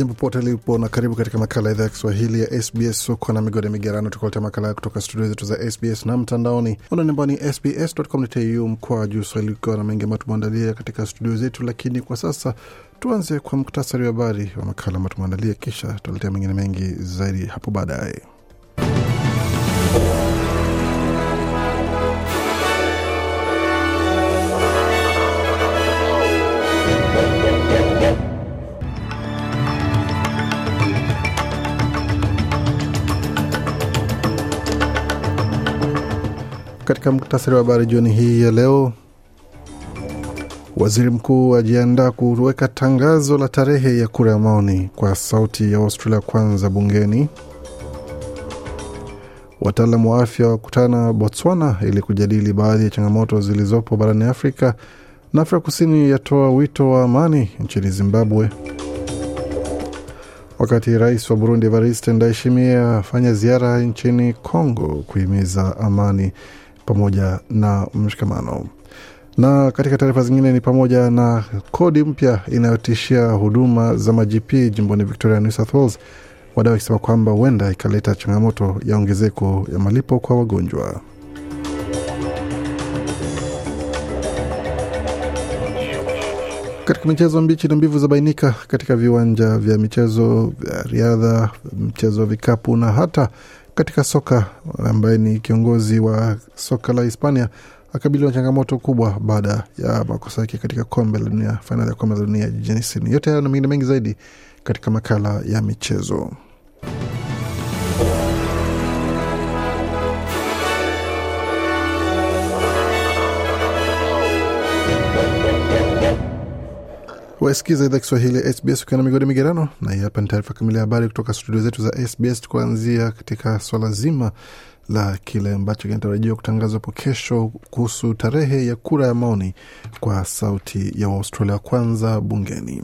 Jambo pote lipo na karibu katika makala ya idhaa ya Kiswahili ya SBS. Uko na migode migerano, tukuletea makala kutoka studio zetu za SBS na mtandaoni unanembani sbs.com.au mkoa juu swahili, ukiwa na mengi ambayo tumeandalia katika studio zetu. Lakini kwa sasa tuanze kwa muktasari wa habari wa makala ambayo tumeandalia, kisha tutaletea mengine mengi zaidi hapo baadaye. Katika muktasari wa habari jioni hii ya leo, waziri mkuu ajiandaa kuweka tangazo la tarehe ya kura ya maoni kwa sauti ya Australia kwanza bungeni. Wataalamu wa afya wakutana Botswana ili kujadili baadhi ya changamoto zilizopo barani Afrika, na Afrika Kusini yatoa wito wa amani nchini Zimbabwe, wakati rais wa Burundi Evariste Ndayishimiye afanya ziara nchini Congo kuhimiza amani pamoja na mshikamano. Na katika taarifa zingine ni pamoja na kodi mpya inayotishia huduma za majp jimboni Victoria, New South Wales, wadau wakisema kwamba huenda ikaleta changamoto ya ongezeko ya malipo kwa wagonjwa. Katika michezo, mbichi na mbivu zabainika katika viwanja vya michezo vya riadha, mchezo wa vikapu na hata katika soka, ambaye ni kiongozi wa soka la Hispania akabiliwa na changamoto kubwa baada ya makosa yake katika kombe la dunia, fainali ya kombe la dunia jijini Sydney. Yote hayo na mengine mengi zaidi katika makala ya michezo. Wasikiza idhaa Kiswahili SBS ukiwa na migodi migerano, na hii hapa ni taarifa kamili ya habari kutoka studio zetu za SBS, kuanzia katika swala zima la kile ambacho kinatarajiwa kutangazwa hapo kesho kuhusu tarehe ya kura ya maoni kwa sauti ya Waustralia kwanza bungeni.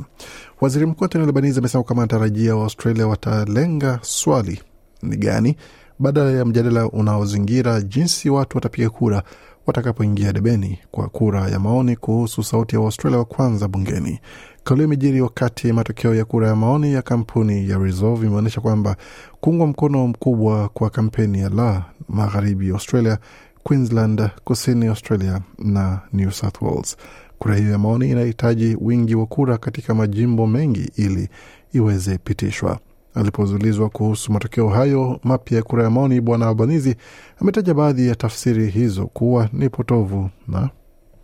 Waziri Mkuu Anthony Albanese amesema kama anatarajia Waaustralia watalenga swali ni gani badala ya mjadala unaozingira jinsi watu watapiga kura watakapoingia debeni kwa kura ya maoni kuhusu sauti ya Waustralia wa kwanza bungeni. Kauli imejiri wakati matokeo ya kura ya maoni ya kampuni ya Resolve imeonyesha kwamba kuungwa mkono mkubwa kwa kampeni ya la magharibi Australia, Queensland, kusini Australia na New South Wales. Kura hiyo ya maoni inahitaji wingi wa kura katika majimbo mengi ili iweze pitishwa. Alipozulizwa kuhusu matokeo hayo mapya ya kura ya maoni, Bwana Albanizi ametaja baadhi ya tafsiri hizo kuwa ni potovu na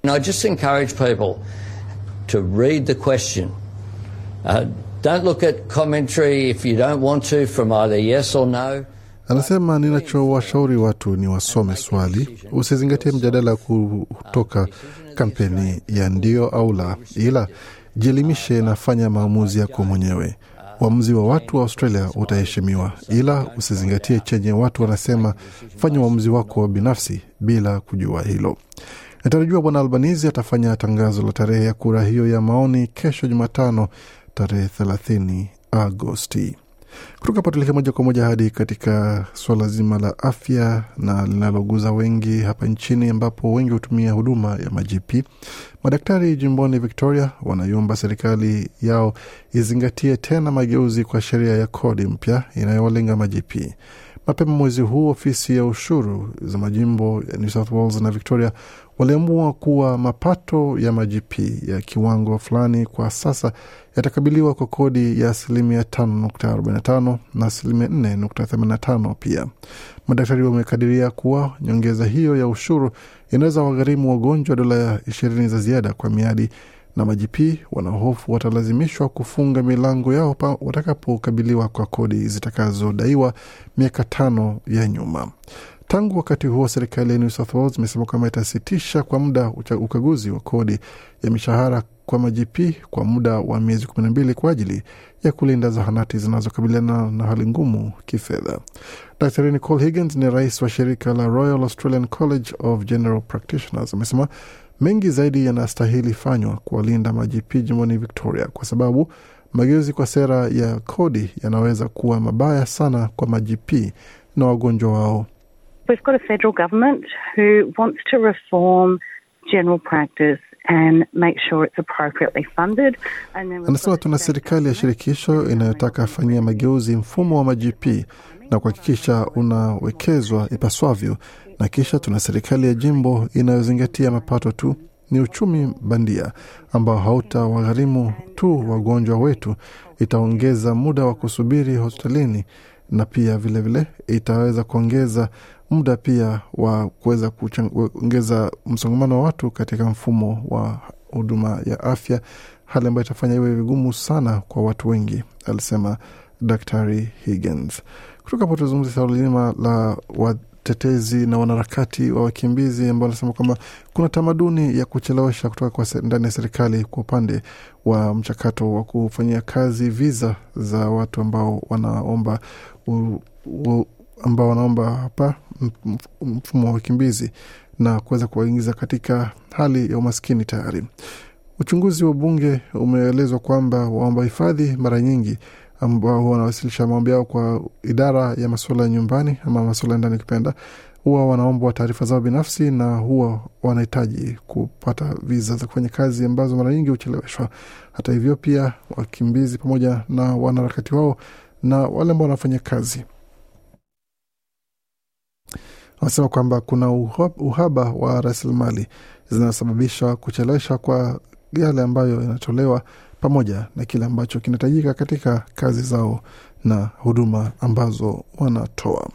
I just encourage people to read the question. Uh, don't look at commentary if you don't want to from either yes or no. Anasema, ninachowashauri watu ni wasome swali, usizingatie mjadala kutoka kampeni ya ndio au la, ila jielimishe na fanya maamuzi yako mwenyewe. Uamuzi wa watu wa Australia utaheshimiwa, ila usizingatie chenye watu wanasema. Fanya uamuzi wako binafsi bila kujua hilo. Inatarajiwa Bwana Albanizi atafanya tangazo la tarehe ya kura hiyo ya maoni kesho Jumatano, tarehe 30 Agosti. Kutoka hapa tuelekee moja kwa moja hadi katika suala zima la afya na linaloguza wengi hapa nchini, ambapo wengi hutumia huduma ya majipi. Madaktari jimboni Victoria wanaiomba serikali yao izingatie tena mageuzi kwa sheria ya kodi mpya inayowalenga majipi. Mapema mwezi huu ofisi ya ushuru za majimbo ya New South Wales na Victoria waliamua kuwa mapato ya majipi ya kiwango fulani kwa sasa yatakabiliwa kwa kodi ya asilimia 5.45 na asilimia 4.85. Pia madaktari wamekadiria kuwa nyongeza hiyo ya ushuru inaweza wagharimu wagonjwa dola ishirini za ziada kwa miadi na majipi wanahofu watalazimishwa kufunga milango yao watakapokabiliwa kwa kodi zitakazodaiwa miaka tano ya nyuma. Tangu wakati huo, serikali ya New South Wales imesema kwamba itasitisha kwa muda ukaguzi wa kodi ya mishahara kwa majp kwa muda wa miezi kumi na mbili kwa ajili ya kulinda zahanati zinazokabiliana na hali ngumu kifedha. Dr Nicole Higgins ni rais wa shirika la Royal Australian College of General Practitioners amesema mengi zaidi yanastahili fanywa kuwalinda majp jimboni Victoria kwa sababu mageuzi kwa sera ya kodi yanaweza kuwa mabaya sana kwa majp na wagonjwa wao. We've got a federal government who wants to reform general practice and make sure it's appropriately funded. And then Anasema tuna serikali ya shirikisho inayotaka afanyia mageuzi mfumo wa majp na kuhakikisha unawekezwa ipaswavyo, na kisha tuna serikali ya jimbo inayozingatia mapato tu. Ni uchumi bandia ambao hautawagharimu tu wagonjwa wetu, itaongeza muda wa kusubiri hospitalini na pia vilevile vile, itaweza kuongeza muda pia wa kuweza kuongeza msongamano wa watu katika mfumo wa huduma ya afya, hali ambayo itafanya iwe vigumu sana kwa watu wengi, alisema Daktari Higgins. Kutoka hapo tuzungumzia swala zima la watetezi na wanaharakati wa wakimbizi ambao wanasema kwamba kuna tamaduni ya kuchelewesha kutoka kwa ndani ya serikali kwa upande wa mchakato wa kufanyia kazi viza za watu ambao wanaomba u, u, ambao wanaomba hapa mfumo wa wakimbizi na kuweza kuwaingiza katika hali ya umaskini tayari. Uchunguzi wa bunge umeelezwa kwamba waomba hifadhi mara nyingi ambao wanawasilisha maombi yao kwa idara ya masuala ya nyumbani ama masuala ya ndani ukipenda, huwa wanaombwa taarifa zao binafsi na huwa wanahitaji kupata viza za kufanya kazi ambazo mara nyingi hucheleweshwa. Hata hivyo, pia wakimbizi pamoja na wanaharakati wao na wale ambao wanafanya kazi wanasema kwamba kuna uhaba wa rasilimali zinazosababisha kuchelewesha kwa yale ambayo yanatolewa pamoja na kile ambacho kinahitajika katika kazi zao na huduma ambazo wanatoa.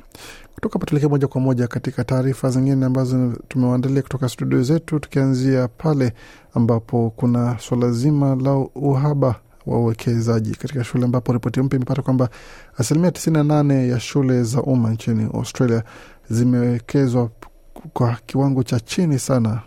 Kutoka hapa moja kwa moja katika taarifa zingine ambazo tumewaandalia kutoka studio zetu, tukianzia pale ambapo kuna suala zima la uhaba wa uwekezaji katika shule, ambapo ripoti mpya imepata kwamba asilimia 98 ya shule za umma nchini Australia zimewekezwa kwa kiwango cha chini sana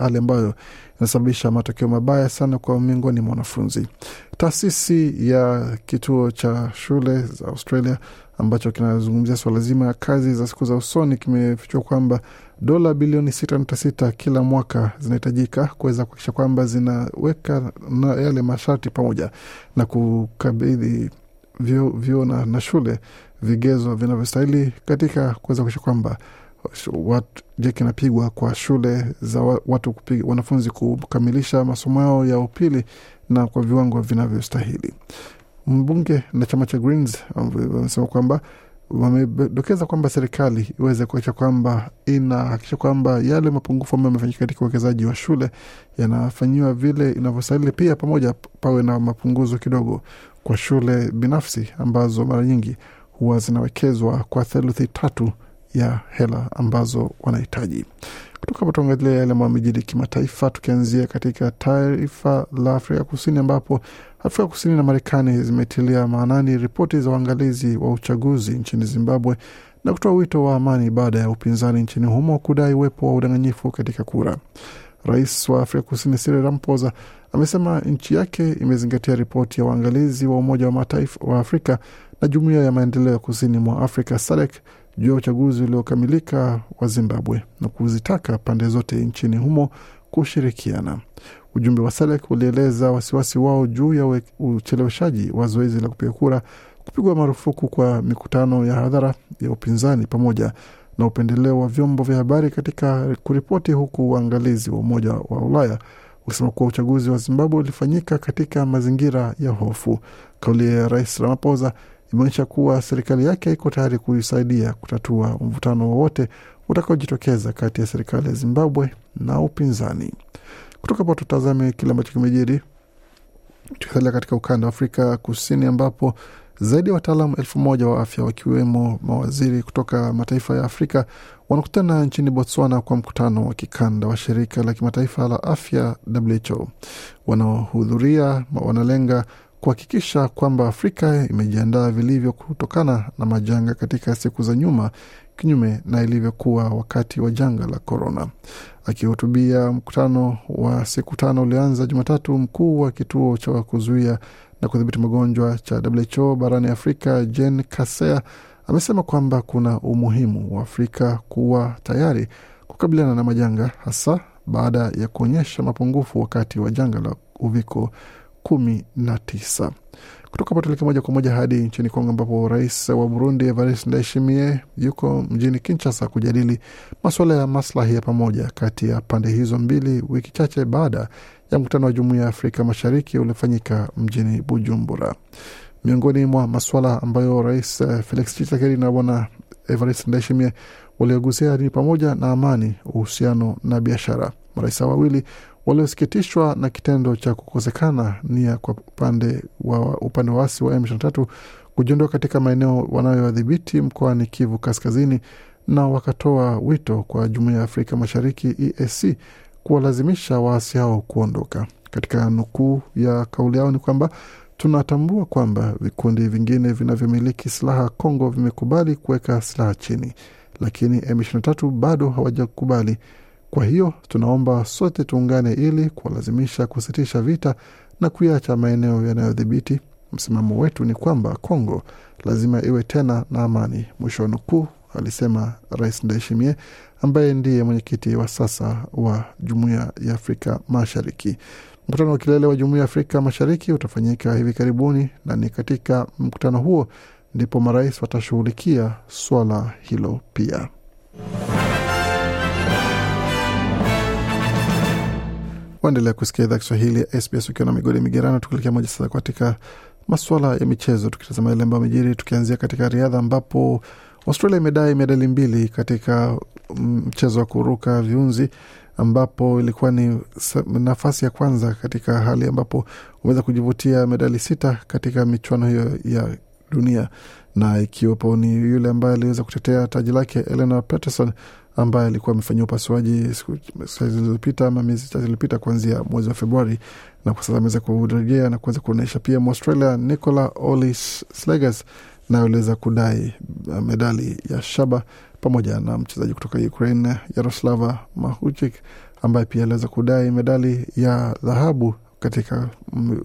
hali ambayo inasababisha matokeo mabaya sana kwa miongoni mwa wanafunzi. Taasisi ya kituo cha shule za Australia ambacho kinazungumzia swala zima ya kazi za siku za usoni kimefichua kwamba dola bilioni 6.6 kila mwaka zinahitajika kuweza kuhakikisha kwamba zinaweka na yale masharti pamoja na kukabidhi vyuo na, na shule vigezo vinavyostahili katika kuweza kuhakikisha kwamba watu- jeki kwa shule za watu kupiga, wanafunzi kukamilisha masomo yao ya upili na kwa viwango vinavyostahili. Mbunge na chama cha Greens wamesema kwamba wamedokeza kwamba serikali iweze kuakisha kwamba inahakikisha kwamba yale mapungufu ambayo yamefanyika katika uwekezaji wa shule yanafanyiwa vile inavyostahili. Pia pamoja pawe na mapunguzo kidogo kwa shule binafsi ambazo mara nyingi huwa zinawekezwa kwa theluthi tatu ya hela ambazo wanahitaji. Kutoka hapo tuangalia yale ambayo amejiri kimataifa, tukianzia katika taifa la Afrika Kusini ambapo Afrika Kusini na Marekani zimetilia maanani ripoti za uangalizi wa uchaguzi nchini Zimbabwe na kutoa wito wa amani baada ya upinzani nchini humo kudai uwepo wa udanganyifu katika kura. Rais wa Afrika Kusini Cyril Ramaphosa amesema nchi yake imezingatia ripoti ya uangalizi wa Umoja wa Mataifa wa Afrika na Jumuiya ya Maendeleo ya Kusini mwa Afrika SADC juu ya uchaguzi uliokamilika wa Zimbabwe na kuzitaka pande zote nchini humo kushirikiana. Ujumbe wa SADC ulieleza wasiwasi wao juu ya ucheleweshaji wa zoezi la kupiga kura, kupigwa marufuku kwa mikutano ya hadhara ya upinzani pamoja na upendeleo wa vyombo vya habari katika kuripoti, huku uangalizi wa Umoja wa Ulaya ukisema kuwa uchaguzi wa Zimbabwe ulifanyika katika mazingira ya hofu. Kauli ya Rais Ramaphosa imeonyesha kuwa serikali yake iko tayari kuisaidia kutatua mvutano wowote utakaojitokeza kati ya serikali ya Zimbabwe na upinzani. Kutoka hapo tutazame kile ambacho kimejiri tukisalia katika ukanda wa Afrika Kusini ambapo zaidi ya wataalamu elfu moja wa afya wakiwemo mawaziri kutoka mataifa ya Afrika wanakutana nchini Botswana kwa mkutano wa kikanda wa shirika la kimataifa la afya WHO. Wanaohudhuria wanalenga kuhakikisha kwamba Afrika imejiandaa vilivyo kutokana na majanga katika siku za nyuma, kinyume na ilivyokuwa wakati wa janga la korona. Akihutubia mkutano wa siku tano ulioanza Jumatatu, mkuu wa kituo cha kuzuia na kudhibiti magonjwa cha WHO barani Afrika Jen Kasea amesema kwamba kuna umuhimu wa Afrika kuwa tayari kukabiliana na majanga, hasa baada ya kuonyesha mapungufu wakati wa janga la uviko kumi na tisa. Kutoka hapo tuelekee moja kwa moja hadi nchini Kongo ambapo rais wa Burundi Evariste Ndayishimiye yuko mjini Kinshasa kujadili masuala ya maslahi ya pamoja kati ya pande hizo mbili, wiki chache baada ya mkutano wa Jumuiya ya Afrika Mashariki uliofanyika mjini Bujumbura. Miongoni mwa masuala ambayo rais Felix Tshisekedi na bwana Evariste Ndayishimiye waliogusia ni pamoja na amani, uhusiano na biashara. Marais wawili waliosikitishwa na kitendo cha kukosekana nia kwa upande wa upande waasi wa M23 kujiondoa katika maeneo wanayodhibiti mkoani Kivu Kaskazini, na wakatoa wito kwa Jumuiya ya Afrika Mashariki EAC kuwalazimisha waasi hao kuondoka. Katika nukuu ya kauli yao ni kwamba tunatambua kwamba vikundi vingine vinavyomiliki silaha Kongo vimekubali kuweka silaha chini, lakini M23 bado hawajakubali. Kwa hiyo tunaomba sote tuungane ili kuwalazimisha kusitisha vita na kuiacha maeneo yanayodhibiti. Msimamo wetu ni kwamba Kongo lazima iwe tena na amani, mwisho wa nukuu, alisema Rais Ndayishimiye ambaye ndiye mwenyekiti wa sasa wa Jumuiya ya Afrika Mashariki. Mkutano wa kilele wa Jumuiya ya Afrika Mashariki utafanyika hivi karibuni, na ni katika mkutano huo ndipo marais watashughulikia swala hilo pia. Waendelea kusikia idhaa Kiswahili ya SBS ukiwa na migodi migerano, tukielekea moja sasa katika masuala ya michezo, tukitazama yale ambayo amejiri, tukianzia katika riadha ambapo Australia imedai medali mbili katika mchezo wa kuruka viunzi ambapo ilikuwa ni nafasi ya kwanza katika hali ambapo umeweza kujivutia medali sita katika michuano hiyo ya dunia, na ikiwepo ni yule ambaye aliweza kutetea taji lake Elena Peterson ambaye alikuwa amefanyia upasuaji siku zilizopita ama miezi chache iliyopita kuanzia mwezi wa Februari, na kwa sasa ameweza kurejea na kuweza kuonyesha pia Mwaustralia Nicola Olis Slegers naye aliweza kudai medali ya shaba pamoja na mchezaji kutoka Ukraine Yaroslava Mahuchik ambaye pia aliweza kudai medali ya dhahabu katika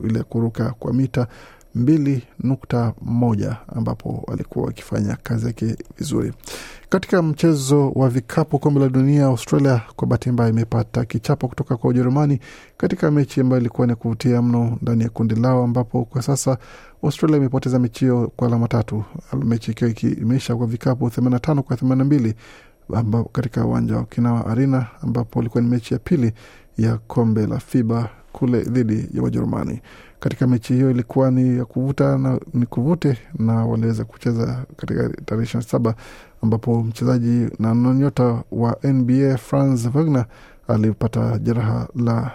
ile kuruka kwa mita mbili nukta moja ambapo walikuwa wakifanya kazi yake vizuri. Katika mchezo wa vikapu kombe la dunia, Australia kwa bahati mbaya imepata kichapo kutoka kwa Ujerumani katika mechi ambayo ilikuwa ni kuvutia mno ndani ya kundi lao, ambapo kwa sasa Australia imepoteza mechi hiyo kwa alama tatu, mechi ikiwa imeisha kwa vikapu 85 kwa 82 ambao katika uwanja wa Kinawa Arena, ambapo ilikuwa ni mechi ya pili ya kombe la FIBA kule dhidi ya Wajerumani. Katika mechi hiyo ilikuwa ni ya kuvuta na ni kuvute, na waliweza kucheza katika tarehe ishirini na saba ambapo mchezaji na nyota wa NBA Franz Wagner alipata jeraha la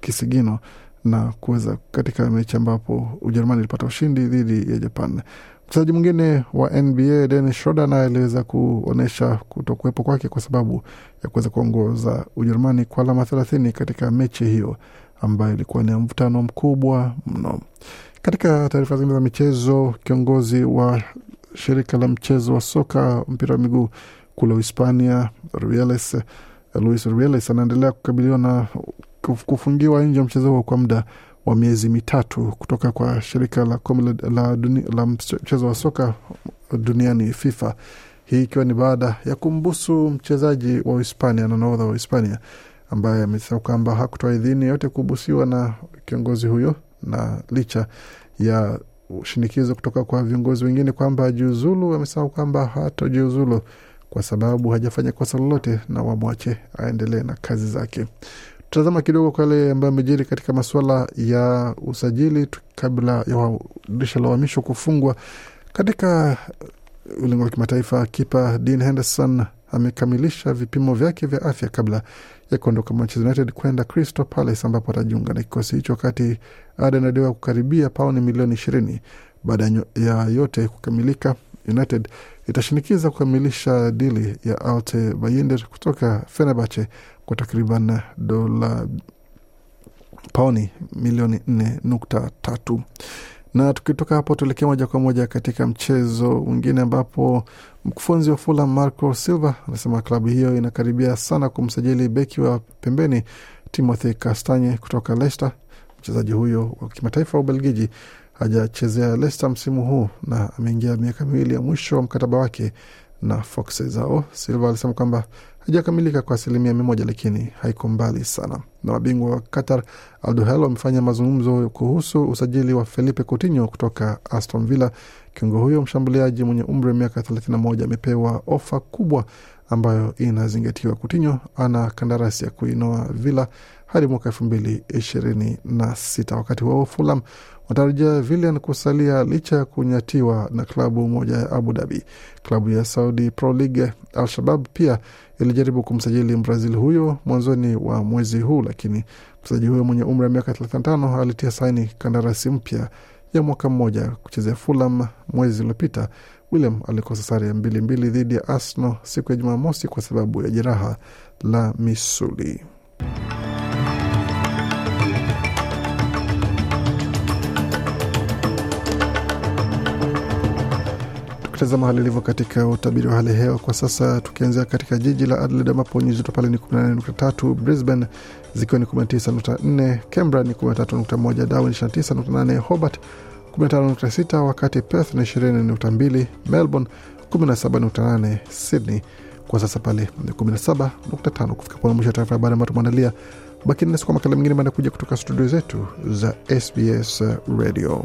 kisigino na kuweza katika mechi ambapo Ujerumani ilipata ushindi dhidi ya Japan. Mchezaji mwingine wa NBA Dennis Schroder naye aliweza kuonyesha kutokuwepo kwake kwa sababu ya kuweza kuongoza Ujerumani kwa alama thelathini katika mechi hiyo ambayo ilikuwa ni mvutano mkubwa mno. Katika taarifa zingine za michezo, kiongozi wa shirika la mchezo wa soka mpira wa miguu kule Uhispania, Rubiales, Luis Rubiales anaendelea kukabiliwa na kufungiwa nje ya mchezo huo kwa muda wa miezi mitatu kutoka kwa shirika la la, la mchezo wa soka duniani FIFA, hii ikiwa ni baada ya kumbusu mchezaji wa Uhispania na nahodha wa Uhispania ambaye amesema kwamba hakutoa idhini yote kubusiwa na kiongozi huyo, na licha ya shinikizo kutoka kwa viongozi wengine kwamba ajiuzulu, amesema kwamba hatajiuzulu kwa sababu hajafanya kosa lolote na wamwache aendelee na kazi zake. Tutazama kidogo kwa yale ambayo amejiri katika masuala ya usajili kabla ya dirisha la uhamisho kufungwa. Katika ulingo wa kimataifa, kipa Dean Henderson amekamilisha vipimo vyake vya afya kabla ya kuondoka Manchester United kwenda Crystal Palace ambapo atajiunga na kikosi hicho, wakati ada inadaiwa kukaribia pauni milioni ishirini. Baada ya yote kukamilika, United itashinikiza kukamilisha dili ya Alte Bayinder kutoka Fenerbahce kwa takriban dola pauni milioni nne nukta tatu. Na tukitoka hapo tuelekee moja kwa moja katika mchezo mwingine ambapo mkufunzi wa Fulham Marco Silva anasema klabu hiyo inakaribia sana kumsajili beki wa pembeni Timothy Kastanye kutoka Leicester. Mchezaji huyo wa kimataifa wa Ubelgiji hajachezea Leicester msimu huu na ameingia miaka miwili ya mwisho wa mkataba wake na Foxes Ao Silva alisema kwamba hajakamilika kwa asilimia mia moja, lakini haiko mbali sana. Na mabingwa wa Qatar Aldohel wamefanya mazungumzo kuhusu usajili wa Felipe Coutinho kutoka Aston Villa. Kiungo huyo mshambuliaji mwenye umri wa miaka 31 amepewa ofa kubwa ambayo inazingatiwa. Kutinyo ana kandarasi ya kuinoa Villa hadi mwaka elfu mbili ishirini na sita. Wakati huo Fulham watarajia Villian kusalia licha ya kunyatiwa na klabu moja ya Abu Dhabi. Klabu ya Saudi Pro League Al Shabab pia ilijaribu kumsajili Mbrazil huyo mwanzoni wa mwezi huu, lakini mchezaji huyo mwenye umri wa miaka 35 alitia saini kandarasi mpya ya mwaka mmoja kuchezea Fulham mwezi uliopita. William alikosa sare ya mbili mbili dhidi ya Arsenal siku ya Jumamosi kwa sababu ya jeraha la misuli. Tukitazama hali ilivyo katika utabiri wa hali ya hewa kwa sasa, tukianzia katika jiji la Adelaide ambapo nyuzi joto pale ni 18.3, Brisbane zikiwa ni 19.4, Canberra ni 13.1, Darwin 29.8, Hobart 15.6, wakati Perth ni 20.2, Melbourne 17.8, Sydney kwa sasa pale ni 17.5. Kufika pona mwisho ya taarifa habari ambayo tumeandalia. Bakini nasi kwa makala mengine maana kuja kutoka studio zetu za SBS Radio.